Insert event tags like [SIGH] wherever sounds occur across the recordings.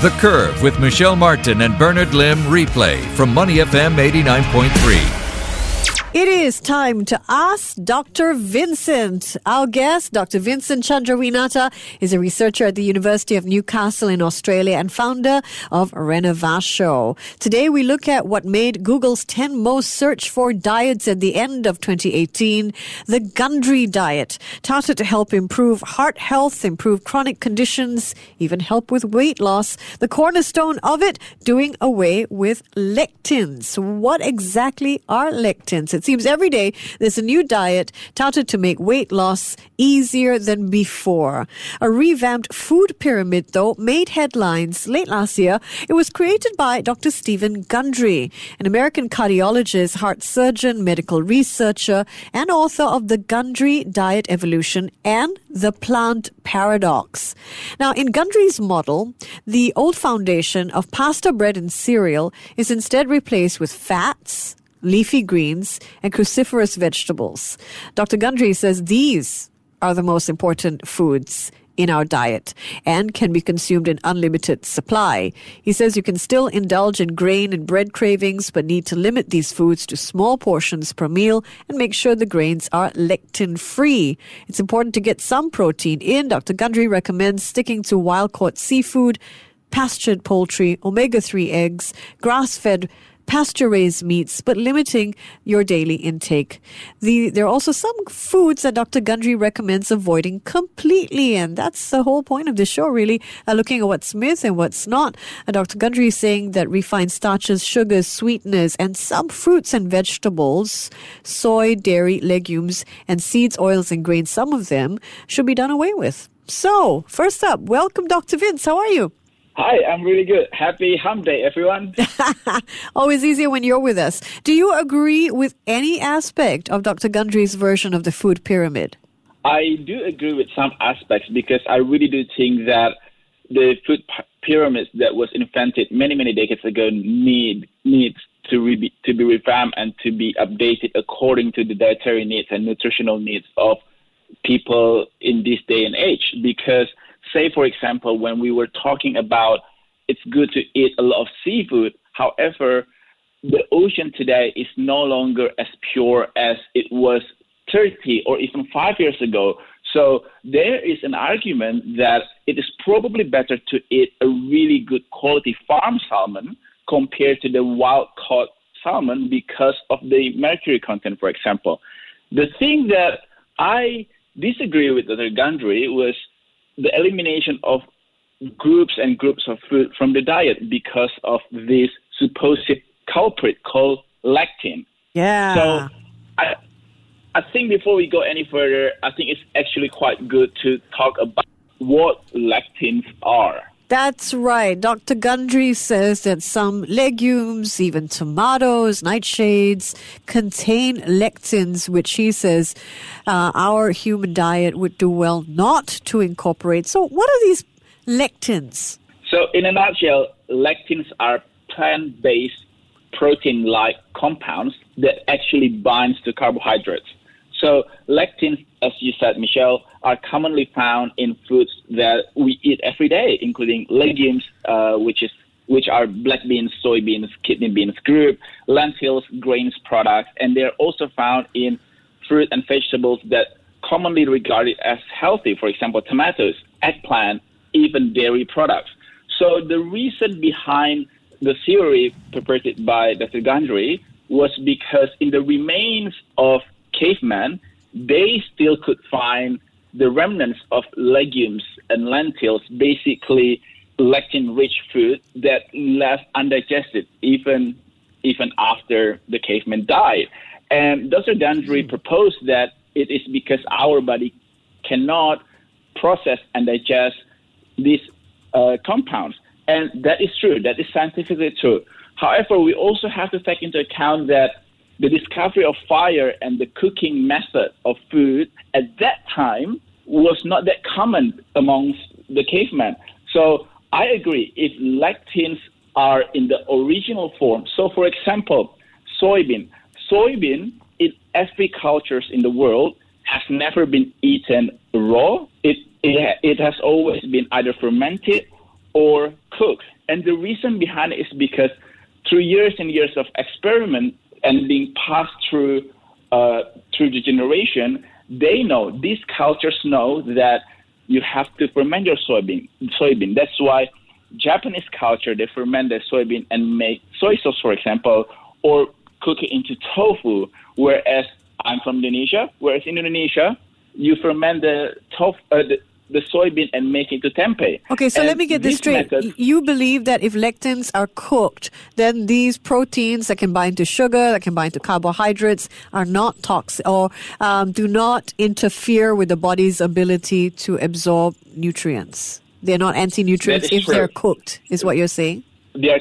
The Curve with Michelle Martin and Bernard Lim replay from Money FM 89.3. It is time to ask Dr. Vincent. Our guest, Dr. Vincent Chandrawinata, is a researcher at the University of Newcastle in Australia and founder of Renovatio. Today we look at what made Google's 10 most searched for diets at the end of 2018, the Gundry diet, touted to help improve heart health, improve chronic conditions, even help with weight loss. The cornerstone of it, doing away with lectins. What exactly are lectins? It seems every day there's a new diet touted to make weight loss easier than before. A revamped food pyramid, though, made headlines late last year. It was created by Dr. Stephen Gundry, an American cardiologist, heart surgeon, medical researcher, and author of The Gundry Diet Evolution and The Plant Paradox. Now, in Gundry's model, the old foundation of pasta, bread, and cereal is instead replaced with fats, leafy greens, and cruciferous vegetables. Dr. Gundry says these are the most important foods in our diet and can be consumed in unlimited supply. He says you can still indulge in grain and bread cravings, but need to limit these foods to small portions per meal and make sure the grains are lectin free. It's important to get some protein in. Dr. Gundry recommends sticking to wild caught seafood, pastured poultry, omega 3 eggs, grass fed pasture raised meats, but limiting your daily intake. The, there are also some foods that Dr. Gundry recommends avoiding completely, and that's the whole point of this show, really, uh, looking at what's myth and what's not. Uh, Dr. Gundry is saying that refined starches, sugars, sweeteners, and some fruits and vegetables, soy, dairy, legumes, and seeds, oils, and grains, some of them should be done away with. So, first up, welcome, Dr. Vince. How are you? Hi, I'm really good. Happy Hump Day, everyone. [LAUGHS] Always easier when you're with us. Do you agree with any aspect of Dr. Gundry's version of the food pyramid? I do agree with some aspects because I really do think that the food p- pyramid that was invented many, many decades ago need needs to re- to be revamped and to be updated according to the dietary needs and nutritional needs of people in this day and age. Because say, for example, when we were talking about it's good to eat a lot of seafood, however, the ocean today is no longer as pure as it was 30 or even five years ago. So there is an argument that it is probably better to eat a really good quality farm salmon compared to the wild caught salmon because of the mercury content, for example. The thing that I disagree with Dr. Gundry was the elimination of groups and groups of food from the diet because of this supposed culprit called lectin. Yeah. So I, I think before we go any further, I think it's actually quite good to talk about what lectins are. That's right. Dr. Gundry says that some legumes, even tomatoes, nightshades, contain lectins, which he says uh, our human diet would do well not to incorporate. So, what are these lectins? So, in a nutshell, lectins are plant based protein like compounds that actually binds to carbohydrates. So lectins, as you said, Michelle, are commonly found in foods that we eat every day, including legumes, uh, which is which are black beans, soybeans, kidney beans group, lentils, grains products, and they're also found in fruit and vegetables that commonly regarded as healthy, for example, tomatoes, eggplant, even dairy products. So the reason behind the theory proposed by Dr. Gundry was because in the remains of cavemen, they still could find the remnants of legumes and lentils, basically lectin-rich food that left undigested even even after the cavemen died. And Dr. Gundry proposed that it is because our body cannot process and digest these uh, compounds. And that is true. That is scientifically true. However, we also have to take into account that the discovery of fire and the cooking method of food at that time was not that common amongst the cavemen. So I agree, if lectins are in the original form, so for example, soybean, soybean in every cultures in the world has never been eaten raw. It, it, it has always been either fermented or cooked. And the reason behind it is because through years and years of experiment and being passed through uh, through the generation, they know these cultures know that you have to ferment your soybean. Soybean. That's why Japanese culture they ferment their soybean and make soy sauce, for example, or cook it into tofu. Whereas I'm from Indonesia, whereas in Indonesia you ferment the tofu, uh, the soybean and make it to tempeh. Okay, so And let me get this straight. method- you believe that if lectins are cooked, then these proteins that can bind to sugar, that can bind to carbohydrates, are not toxic or um, do not interfere with the body's ability to absorb nutrients. They're not anti-nutrients That is if they're cooked, is what you're saying? they are,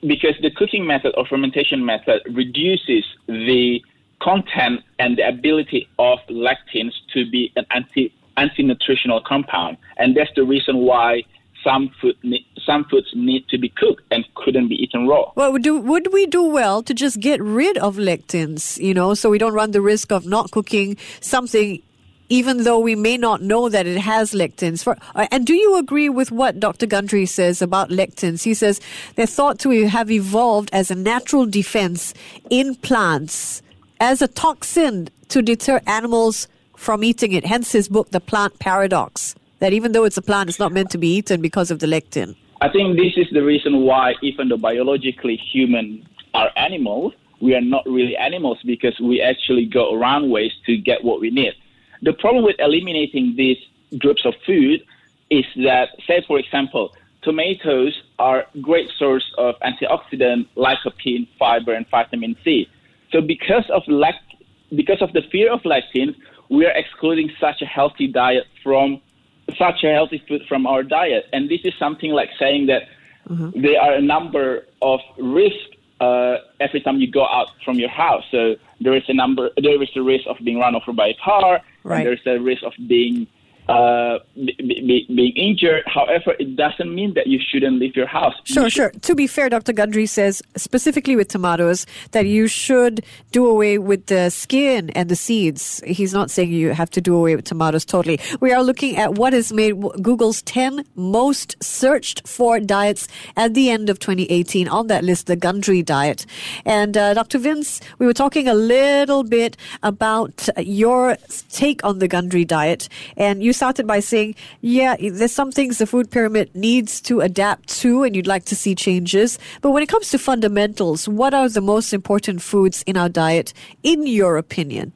because the cooking method or fermentation method reduces the content and the ability of lectins to be an anti anti nutritional compound, and that's the reason why some food some foods need to be cooked and couldn't be eaten raw. Well, would, do, would we do well to just get rid of lectins, you know, so we don't run the risk of not cooking something even though we may not know that it has lectins. For, uh, and do you agree with what Dr. Gundry says about lectins? He says they're thought to have evolved as a natural defense in plants as a toxin to deter animals from eating it. Hence his book, The Plant Paradox, that even though it's a plant, it's not meant to be eaten because of the lectin. I think this is the reason why, even though biologically human are animals, we are not really animals because we actually go around ways to get what we need. The problem with eliminating these groups of food is that, say, for example, tomatoes are a great source of antioxidant, lycopene, fiber, and vitamin C. So because of lact- because of the fear of lectins, we are excluding such a healthy diet from such a healthy food from our diet. And this is something like saying that there are a number of risks uh, every time you go out from your house. So there is a number, there is a risk of being run over by a car, Right. and there's a risk of being uh, be, be, being injured. However, it doesn't mean that you shouldn't leave your house. Sure, should- sure. To be fair, Dr. Gundry says specifically with tomatoes that you should do away with the skin and the seeds. He's not saying you have to do away with tomatoes totally. We are looking at what has made Google's 10 most searched for diets at the end of 2018. On that list, the Gundry diet. And uh, Dr. Vince, we were talking a little bit about your take on the Gundry diet. And you started by saying, yeah, there's some things the food pyramid needs to adapt to and you'd like to see changes. But when it comes to fundamentals, what are the most important foods in our diet, in your opinion?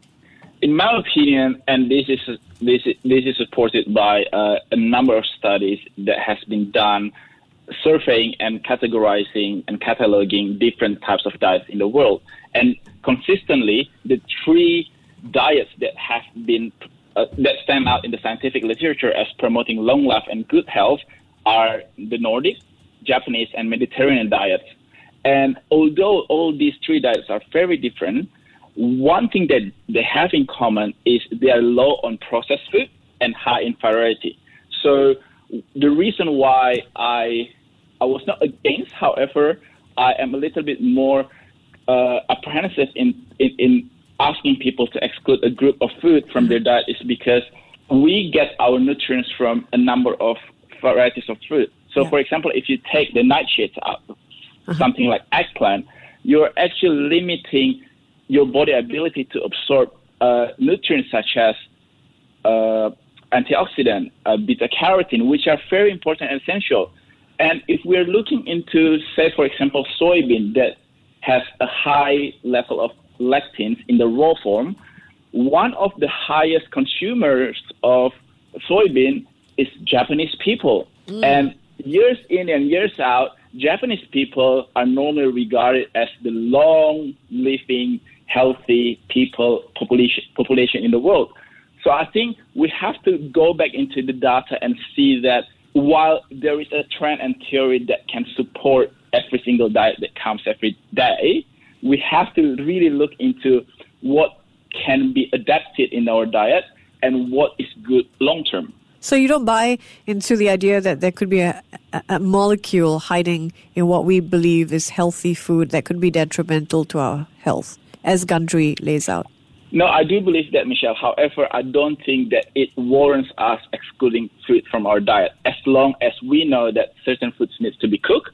in my opinion, and this is this this is supported by uh, a number of studies that has been done, surveying and categorizing and cataloging different types of diets in the world, and consistently the three diets that have been uh, that stand out in the scientific literature as promoting long life and good health are the Nordic, Japanese, and Mediterranean diets. And although all these three diets are very different, one thing that they have in common is they are low on processed food and high in variety. So the reason why I I was not against, however, I am a little bit more uh, apprehensive in, in in asking people to exclude a group of food from their diet is because we get our nutrients from a number of varieties of fruit. So, for example, if you take the nightshades out, something like eggplant, you're actually limiting your body ability to absorb uh, nutrients such as uh, antioxidant, uh, beta carotene, which are very important and essential. And if we're looking into, say, for example, soybean that has a high level of lectins in the raw form, one of the highest consumers of soybean is Japanese people. Mm. And years in and years out, Japanese people are normally regarded as the long living, healthy people population population in the world. So I think we have to go back into the data and see that while there is a trend and theory that can support every single diet that comes every day, we have to really look into what can be adapted in our diet and what is good long term. So you don't buy into the idea that there could be a, a, molecule hiding in what we believe is healthy food that could be detrimental to our health, as Gundry lays out. No, I do believe that, Michelle. However, I don't think that it warrants us excluding food from our diet as long as we know that certain foods need to be cooked.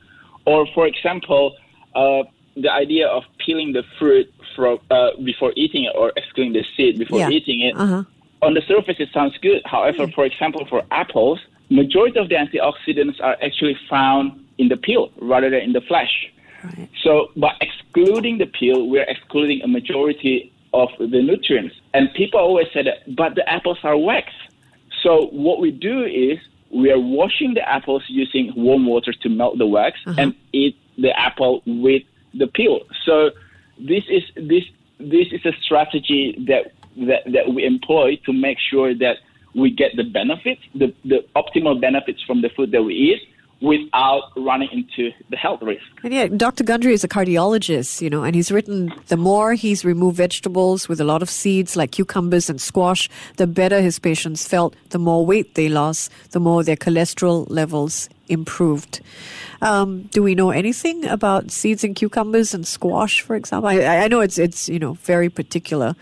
Or, for example, uh, the idea of peeling the fruit from, uh, before eating it or excluding the seed before Yeah. eating it. Uh-huh. On the surface, it sounds good. However, for example, for apples, majority of the antioxidants are actually found in the peel rather than in the flesh. Right. So by excluding the peel, we're excluding a majority of the nutrients. And people always say that, but the apples are wax. So what we do is we are washing the apples using warm water to melt the wax and eat the apple with the peel. So this is this this is a strategy that that, that we employ to make sure that we get the benefits, the, the optimal benefits from the food that we eat without running into the health risk. And yeah, Dr. Gundry is a cardiologist, you know, and he's written the more he's removed vegetables with a lot of seeds like cucumbers and squash, the better his patients felt, the more weight they lost, the more their cholesterol levels improved. Um, do we know anything about seeds and cucumbers and squash, for example? I, I know it's it's you know very particular.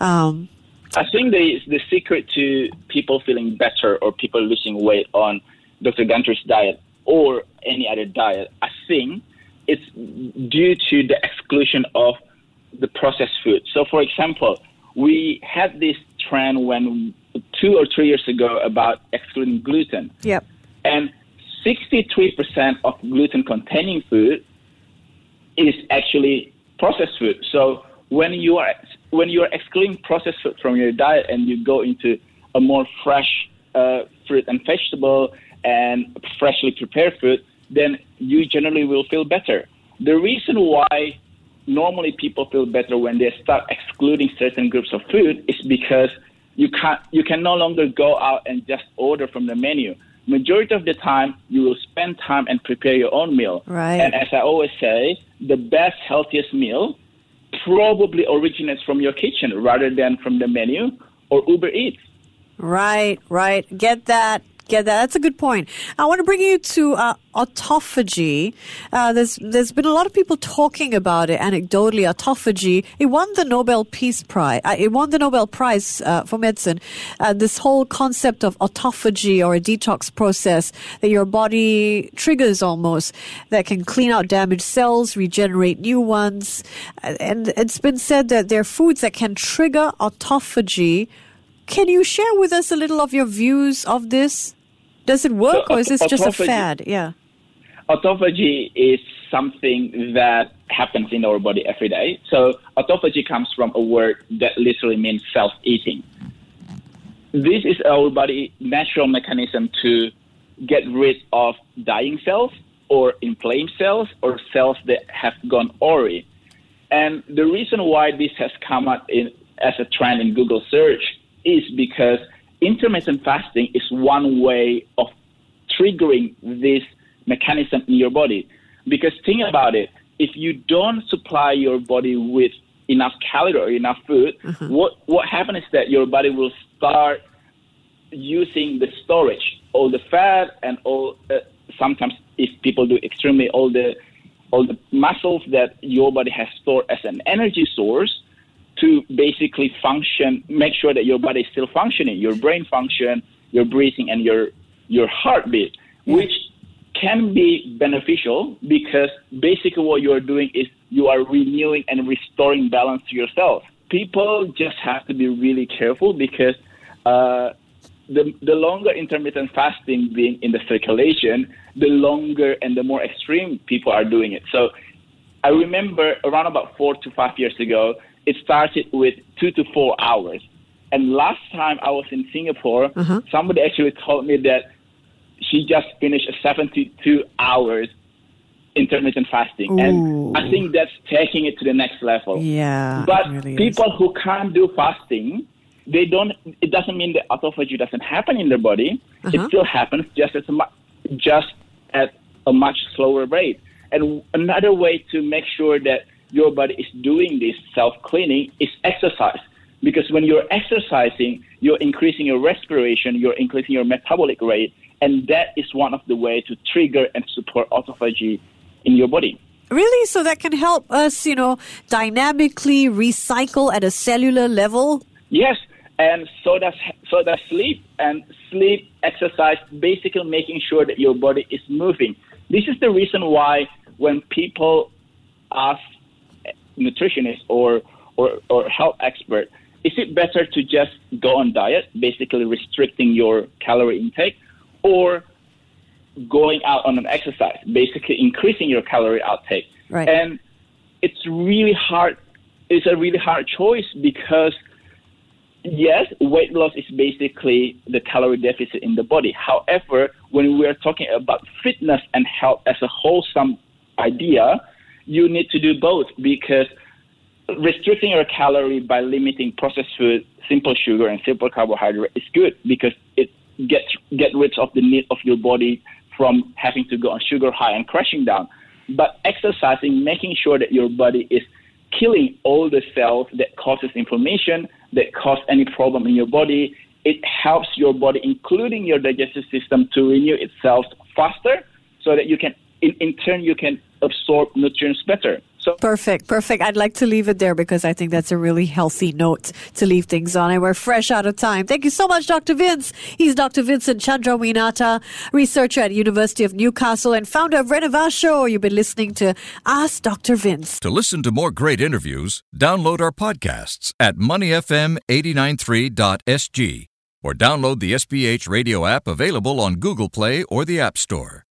Um, I think the the secret to people feeling better or people losing weight on Dr. Gundry's diet or any other diet, I think it's due to the exclusion of the processed food. So, for example, we had this trend when two or three years ago about excluding gluten, yep. and 63% of gluten-containing food is actually processed food. So when you are when you are excluding processed food from your diet and you go into a more fresh uh, fruit and vegetable and freshly prepared food, then you generally will feel better. The reason why normally people feel better when they start excluding certain groups of food is because you can you can no longer go out and just order from the menu. Majority of the time, you will spend time and prepare your own meal. Right. And as I always say, the best, healthiest meal probably originates from your kitchen rather than from the menu or Uber Eats. Right, right. Get that. That. That's a good point. I want to bring you to uh, autophagy. Uh, there's there's been a lot of people talking about it anecdotally. Autophagy. It won the Nobel Peace Prize. Uh, it won the Nobel Prize uh, for medicine. Uh, this whole concept of autophagy or a detox process that your body triggers almost that can clean out damaged cells, regenerate new ones, Uh, and it's been said that there are foods that can trigger autophagy. Can you share with us a little of your views of this? Does it work, So, or is this just a fad? Yeah. autophagy is something that happens in our body every day. So autophagy comes from a word that literally means self-eating. This is our body natural mechanism to get rid of dying cells or inflamed cells or cells that have gone awry. And the reason why this has come up in, as a trend in Google search is because intermittent fasting is one way of triggering this mechanism in your body. Because think about it, if you don't supply your body with enough calorie or enough food, what what happens is that your body will start using the storage, all the fat and all. Uh, sometimes, if people do extremely, all the all the muscles that your body has stored as an energy source to basically function, make sure that your body is still functioning, your brain function, your breathing, and your your heartbeat, which can be beneficial because basically what you are doing is you are renewing and restoring balance to yourself. People just have to be really careful because uh, the, the longer intermittent fasting being in the circulation, the longer and the more extreme people are doing it. So I remember around about four to five years ago, it started with two to four hours. And last time I was in Singapore, somebody actually told me that she just finished a 72 hours intermittent fasting. And I think that's taking it to the next level. Yeah. But really is. people who can't do fasting, they don't. It doesn't mean that autophagy doesn't happen in their body. Uh-huh. It still happens, just as a, mu- just at a much slower rate. And another way to make sure that your body is doing this self cleaning is exercise. Because when you're exercising, you're increasing your respiration, you're increasing your metabolic rate, and that is one of the ways to trigger and support autophagy in your body. Really? So that can help us, you know, dynamically recycle at a cellular level? Yes, and so does so does sleep and sleep exercise basically making sure that your body is moving this is the reason why when people ask nutritionists or or, or health expert is it better to just go on diet basically restricting your calorie intake or going out on an exercise basically increasing your calorie outtake right. and it's really hard it's a really hard choice because yes, weight loss is basically the calorie deficit in the body. However, when we are talking about fitness and health as a wholesome idea, you need to do both because restricting your calorie by limiting processed food, simple sugar, and simple carbohydrate is good because it gets get rid of the need of your body from having to go on sugar high and crashing down. But exercising, making sure that your body is killing all the cells that causes inflammation, that cause any problem in your body. It helps your body, including your digestive system, to renew itself faster so that you can, in, in turn, you can absorb nutrients better. So perfect, perfect. I'd like to leave it there because I think that's a really healthy note to leave things on. And we're fresh out of time. Thank you so much, Dr. Vince. He's Dr. Vincent Chandrawinata, researcher at University of Newcastle and founder of Renovatio. You've been listening to Ask Dr. Vince. To listen to more great interviews, download our podcasts at moneyfm893.sg or download the SPH radio app available on Google Play or the App Store.